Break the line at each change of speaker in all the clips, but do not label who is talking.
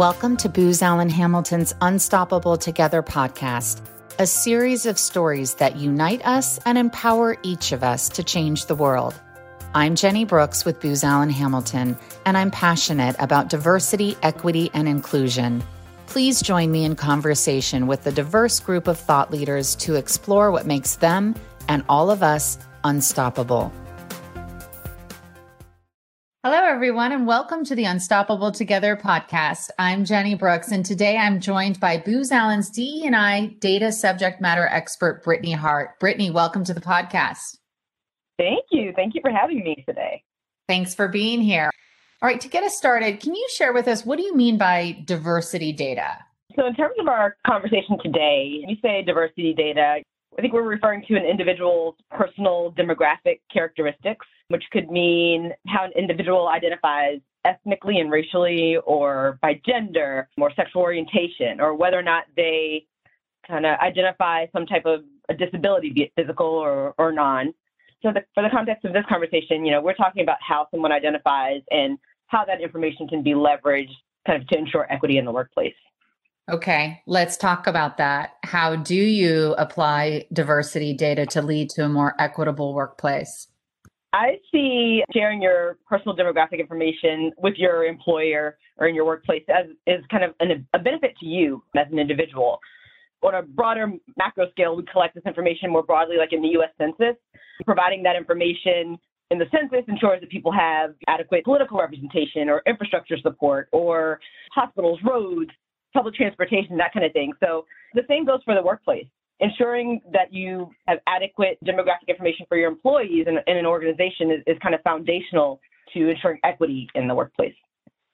Welcome to Booz Allen Hamilton's Unstoppable Together podcast, a series of stories that unite us and empower each of us to change the world. I'm Jenny Brooks with Booz Allen Hamilton, and I'm passionate about diversity, equity, and inclusion. Please join me in conversation with a diverse group of thought leaders to explore what makes them and all of us unstoppable. Hello, everyone, and welcome to the Unstoppable Together podcast. I'm Jenny Brooks, and today I'm joined by Booz Allen's DE&I data subject matter expert, Brittany Hart. Brittany, welcome to the podcast.
Thank you. Thank you for having me today.
Thanks for being here. All right, to get us started, can you share with us what do you mean by diversity data?
So, in terms of our conversation today, we say diversity data, I think we're referring to an individual's personal demographic characteristics, which could mean how an individual identifies ethnically and racially, or by gender, or sexual orientation, or whether or not they kind of identify some type of a disability, be it physical or, or non. So, the, for the context of this conversation, you know, we're talking about how someone identifies and how that information can be leveraged kind of to ensure equity in the workplace.
Okay, let's talk about that. How do you apply diversity data to lead to a more equitable workplace?
I see sharing your personal demographic information with your employer or in your workplace as is kind of an, a benefit to you as an individual. On a broader macro scale, we collect this information more broadly, like in the US Census. Providing that information in the census ensures that people have adequate political representation or infrastructure support or hospitals, roads, public transportation, that kind of thing. So the same goes for the workplace. Ensuring that you have adequate demographic information for your employees in, in an organization is, is kind of foundational to ensuring equity in the workplace.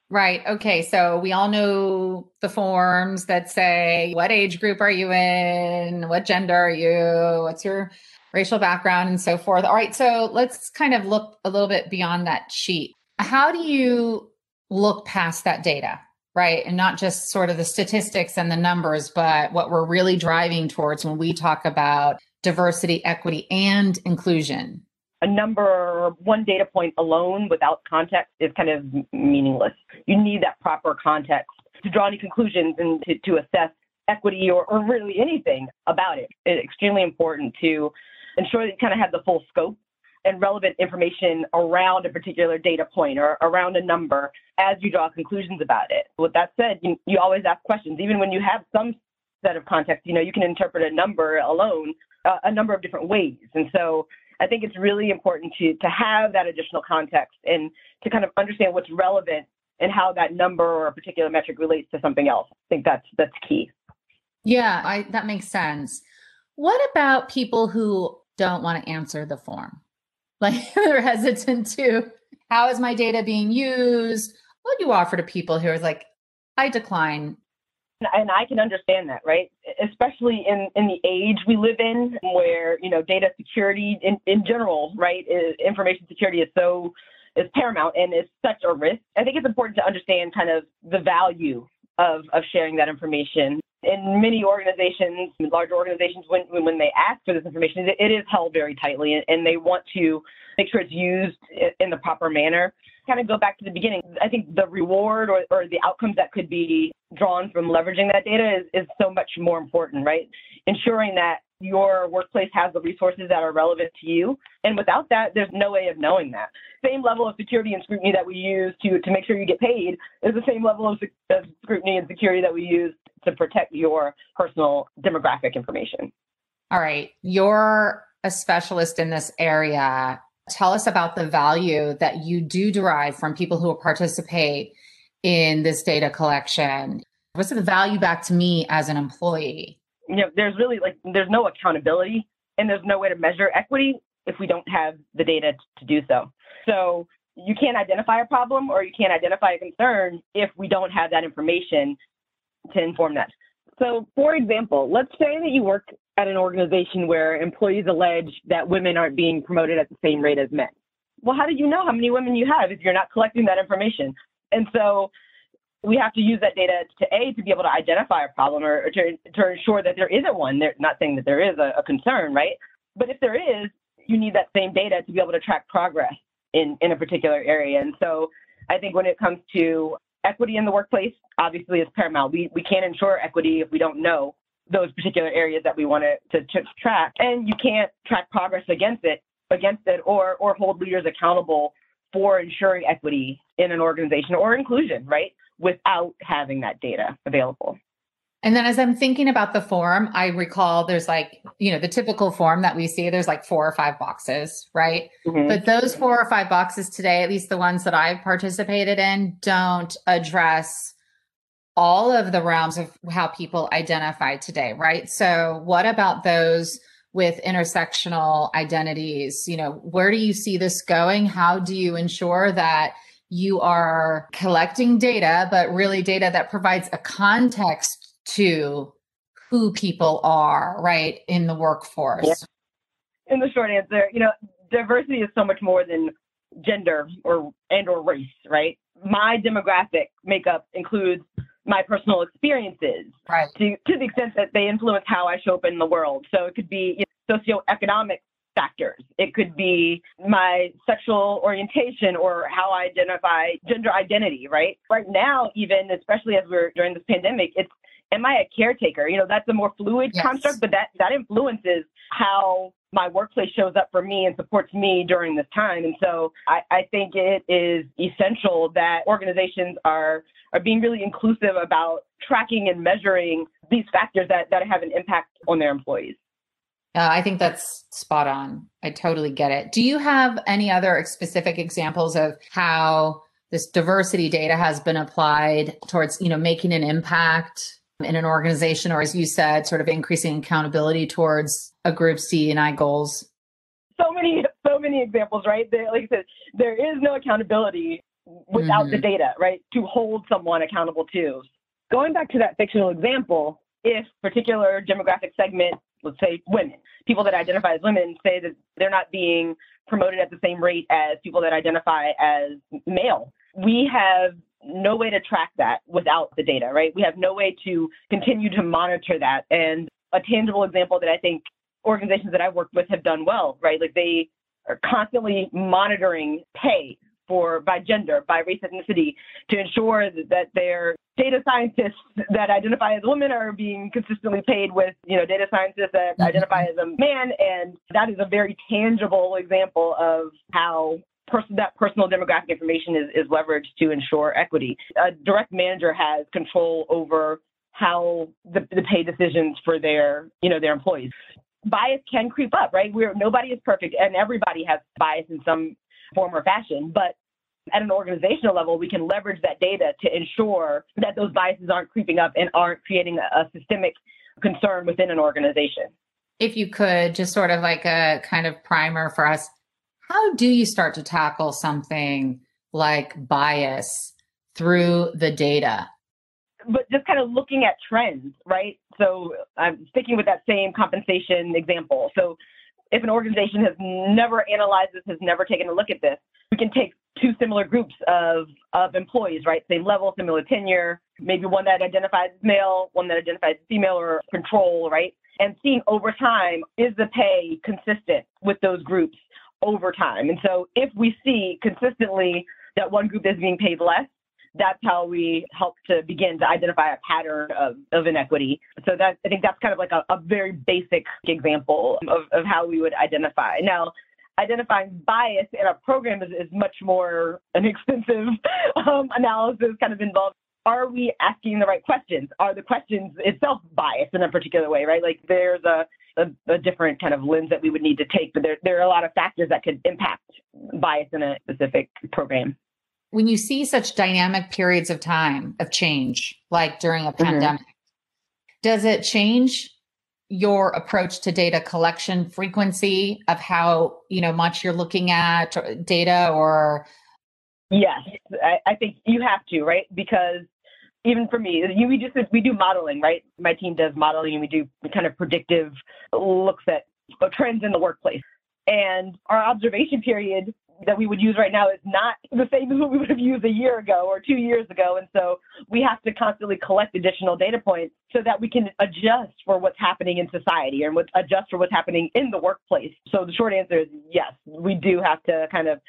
Right. Okay. So we all know the forms that say what age group are you in? What gender are you? What's your racial background and so forth. All right. So let's kind of look a little bit beyond that sheet. How do you look past that data? Right? And not just sort of the statistics and the numbers, but what we're really driving towards when we talk about diversity, equity, and inclusion.
A number, one data point alone without context is kind of meaningless. You need that proper context to draw any conclusions and to, to assess equity or, or really anything about it. It's extremely important to ensure that you kind of have the full scope and relevant information around a particular data point or around a number as you draw conclusions about it. With that said, you, you always ask questions, even when you have some set of context, you know, you can interpret a number alone uh, a number of different ways. And so I think it's really important to, to have that additional context and to kind of understand what's relevant and how that number or a particular metric relates to something else. I think that's that's key.
Yeah, I, that makes sense. What about people who don't want to answer the form? Like they're hesitant to. How is my data being used? What do you offer to people who are like, I decline?
And I can understand that, right? Especially in, in the age we live in, where you know data security in, in general, right? Information security is so is paramount and is such a risk. I think it's important to understand kind of the value of of sharing that information in many organizations, large organizations, when when they ask for this information, it is held very tightly, and they want to make sure it's used in the proper manner. Kind of go back to the beginning. I think the reward or, or the outcomes that could be drawn from leveraging that data is, is so much more important, right? Ensuring that your workplace has the resources that are relevant to you. And without that, there's no way of knowing that. Same level of security and scrutiny that we use to, to make sure you get paid is the same level of, of scrutiny and security that we use to protect your personal demographic information.
All right. You're a specialist in this area. Tell us about the value that you do derive from people who participate in this data collection. What's the value back to me as an employee?
You know, there's really like there's no accountability and there's no way to measure equity if we don't have the data to do so. So you can't identify a problem or you can't identify a concern if we don't have that information to inform that. So, for example, let's say that you work at an organization where employees allege that women aren't being promoted at the same rate as men. Well, how do you know how many women you have if you're not collecting that information? And so we have to use that data to A, to be able to identify a problem or, or to, to ensure that there isn't one. They're not saying that there is a, a concern, right? But if there is, you need that same data to be able to track progress in, in a particular area. And so I think when it comes to equity in the workplace obviously is paramount. We, we can't ensure equity if we don't know those particular areas that we want to, to track. And you can't track progress against it, against it or, or hold leaders accountable for ensuring equity in an organization or inclusion, right? Without having that data available.
And then as I'm thinking about the form, I recall there's like, you know, the typical form that we see, there's like four or five boxes, right? Mm-hmm. But those four or five boxes today, at least the ones that I've participated in, don't address all of the realms of how people identify today, right? So what about those with intersectional identities? You know, where do you see this going? How do you ensure that you are collecting data, but really data that provides a context to who people are, right, in the workforce?
Yeah. In the short answer, you know, diversity is so much more than gender or and or race, right? My demographic makeup includes my personal experiences
right.
to, to the extent that they influence how I show up in the world. So it could be you know, socioeconomic factors. It could be my sexual orientation or how I identify gender identity, right? Right now, even especially as we're during this pandemic, it's am I a caretaker? You know, that's a more fluid yes. construct, but that that influences how my workplace shows up for me and supports me during this time. And so I, I think it is essential that organizations are are being really inclusive about tracking and measuring these factors that, that have an impact on their employees.
Uh, I think that's spot on. I totally get it. Do you have any other specific examples of how this diversity data has been applied towards, you know, making an impact in an organization or as you said sort of increasing accountability towards a group's DE&I goals?
So many so many examples, right? There, like I said, there is no accountability without mm-hmm. the data, right? To hold someone accountable to. Going back to that fictional example, if particular demographic segment, let's say women, people that identify as women say that they're not being promoted at the same rate as people that identify as male, we have no way to track that without the data, right? We have no way to continue to monitor that. And a tangible example that I think organizations that I've worked with have done well, right? Like they are constantly monitoring pay for by gender, by race, ethnicity, to ensure that their data scientists that identify as women are being consistently paid with, you know, data scientists that mm-hmm. identify as a man, and that is a very tangible example of how person, that personal demographic information is, is leveraged to ensure equity. A direct manager has control over how the, the pay decisions for their, you know, their employees. Bias can creep up, right? We're nobody is perfect, and everybody has bias in some form or fashion. But at an organizational level, we can leverage that data to ensure that those biases aren't creeping up and aren't creating a, a systemic concern within an organization.
If you could just sort of like a kind of primer for us, how do you start to tackle something like bias through the data?
But just kind of looking at trends, right? So I'm sticking with that same compensation example. So if an organization has never analyzed this, has never taken a look at this, we can take two similar groups of, of employees, right? Same level, similar tenure, maybe one that identifies as male, one that identifies as female or control, right? And seeing over time, is the pay consistent with those groups over time. And so if we see consistently that one group is being paid less, that's how we help to begin to identify a pattern of, of inequity. So that I think that's kind of like a, a very basic example of, of how we would identify. Now, identifying bias in a program is, is much more an extensive um, analysis kind of involved are we asking the right questions? Are the questions itself biased in a particular way, right? Like there's a a, a, different kind of lens that we would need to take. But there, there are a lot of factors that could impact bias in a specific program.
When you see such dynamic periods of time of change, like during a mm-hmm. pandemic, mm-hmm. does it change your approach to data collection frequency of how you know much you're looking at data or
yes I, I think you have to right because even for me, you, we just we do modeling, right? My team does modeling, and we do kind of predictive looks at trends in the workplace. And our observation period that we would use right now is not the same as what we would have used a year ago or two years ago. And so we have to constantly collect additional data points so that we can adjust for what's happening in society and what, adjust for what's happening in the workplace. So the short answer is yes, we do have to kind of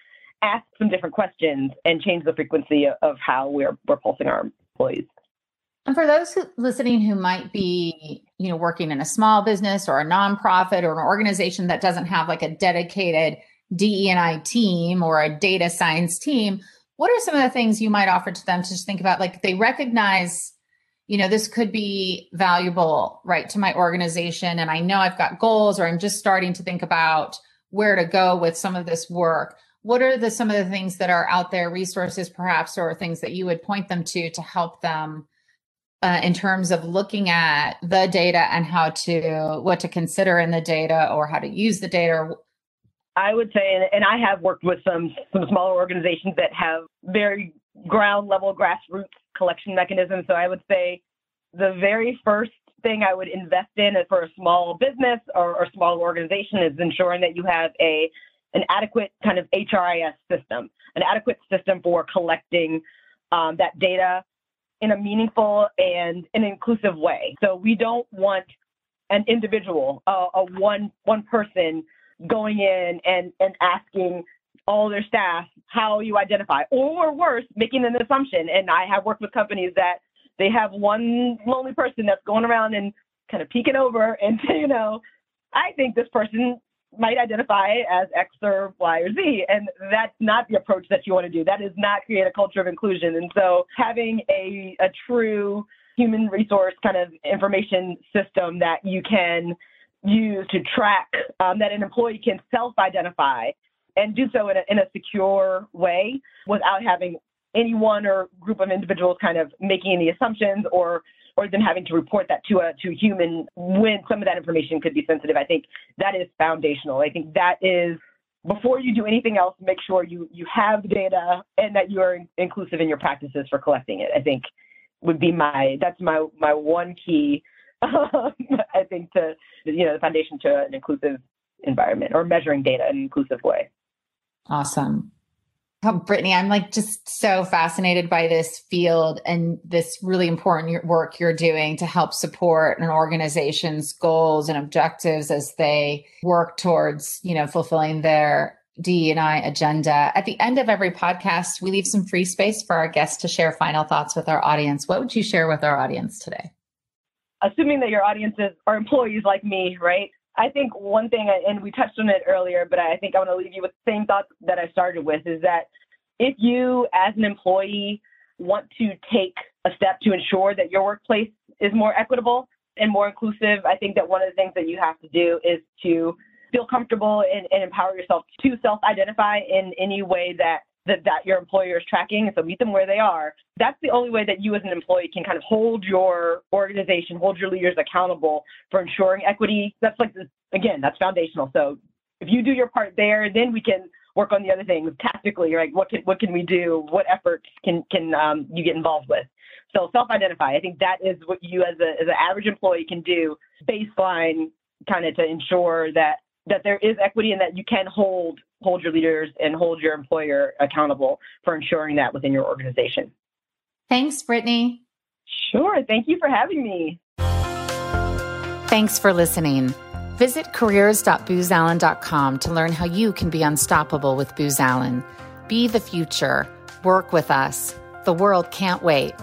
ask some different questions and change the frequency of how we're, we're pulsing our employees.
And for those who, listening who might be, you know, working in a small business or a nonprofit or an organization that doesn't have like a dedicated DE&I team or a data science team, what are some of the things you might offer to them to just think about? Like they recognize, you know, this could be valuable, right, to my organization. And I know I've got goals or I'm just starting to think about where to go with some of this work. What are the some of the things that are out there, resources perhaps, or things that you would point them to to help them uh, in terms of looking at the data and how to what to consider in the data or how to use the data
I would say, and I have worked with some some smaller organizations that have very ground level grassroots collection mechanisms. So I would say the very first thing I would invest in for a small business or, or small organization is ensuring that you have a an adequate kind of HRIS system, an adequate system for collecting um, that data in a meaningful and an inclusive way. So we don't want an individual, uh, a one one person going in and, and asking all their staff how you identify, or worse, making an assumption. And I have worked with companies that they have one lonely person that's going around and kind of peeking over and you know, I think this person might identify as X or Y or Z. And that's not the approach that you want to do. That does not create a culture of inclusion. And so having a, a true human resource kind of information system that you can use to track um, that an employee can self-identify and do so in a, in a secure way without having anyone or group of individuals kind of making any assumptions or or then having to report that to a to a human when some of that information could be sensitive. I think that is foundational. I think that is before you do anything else, make sure you you have the data and that you are inclusive in your practices for collecting it. I think would be my that's my my one key um, to you know the foundation to an inclusive environment or measuring data in an inclusive way.
Awesome. Oh, Brittany, I'm like just so fascinated by this field and this really important work you're doing to help support an organization's goals and objectives as they work towards, you know, fulfilling their DE&I agenda. At the end of every podcast, we leave some free space for our guests to share final thoughts with our audience. What would you share with our audience today?
Assuming that your audiences are employees like me, right? I think one thing, and we touched on it earlier, but I think I want to leave you with the same thoughts that I started with is that if you, as an employee, want to take a step to ensure that your workplace is more equitable and more inclusive, I think that one of the things that you have to do is to feel comfortable and, and empower yourself to self identify in any way that that, that your employer is tracking. So meet them where they are. That's the only way that you as an employee can kind of hold your organization, hold your leaders accountable for ensuring equity. That's like, this, again, that's foundational. So if you do your part there, then we can work on the other things tactically. Like what can, what can we do? What efforts can, can um, you get involved with? So self-identify. I think that is what you as, a, as an average employee can do baseline kind of to ensure that that there is equity and that you can hold hold your leaders and hold your employer accountable for ensuring that within your organization.
Thanks, Brittany.
Sure. Thank you for having me.
Thanks for listening. Visit careers.boozallen.com to learn how you can be unstoppable with Booz Allen. Be the future. Work with us. The world can't wait.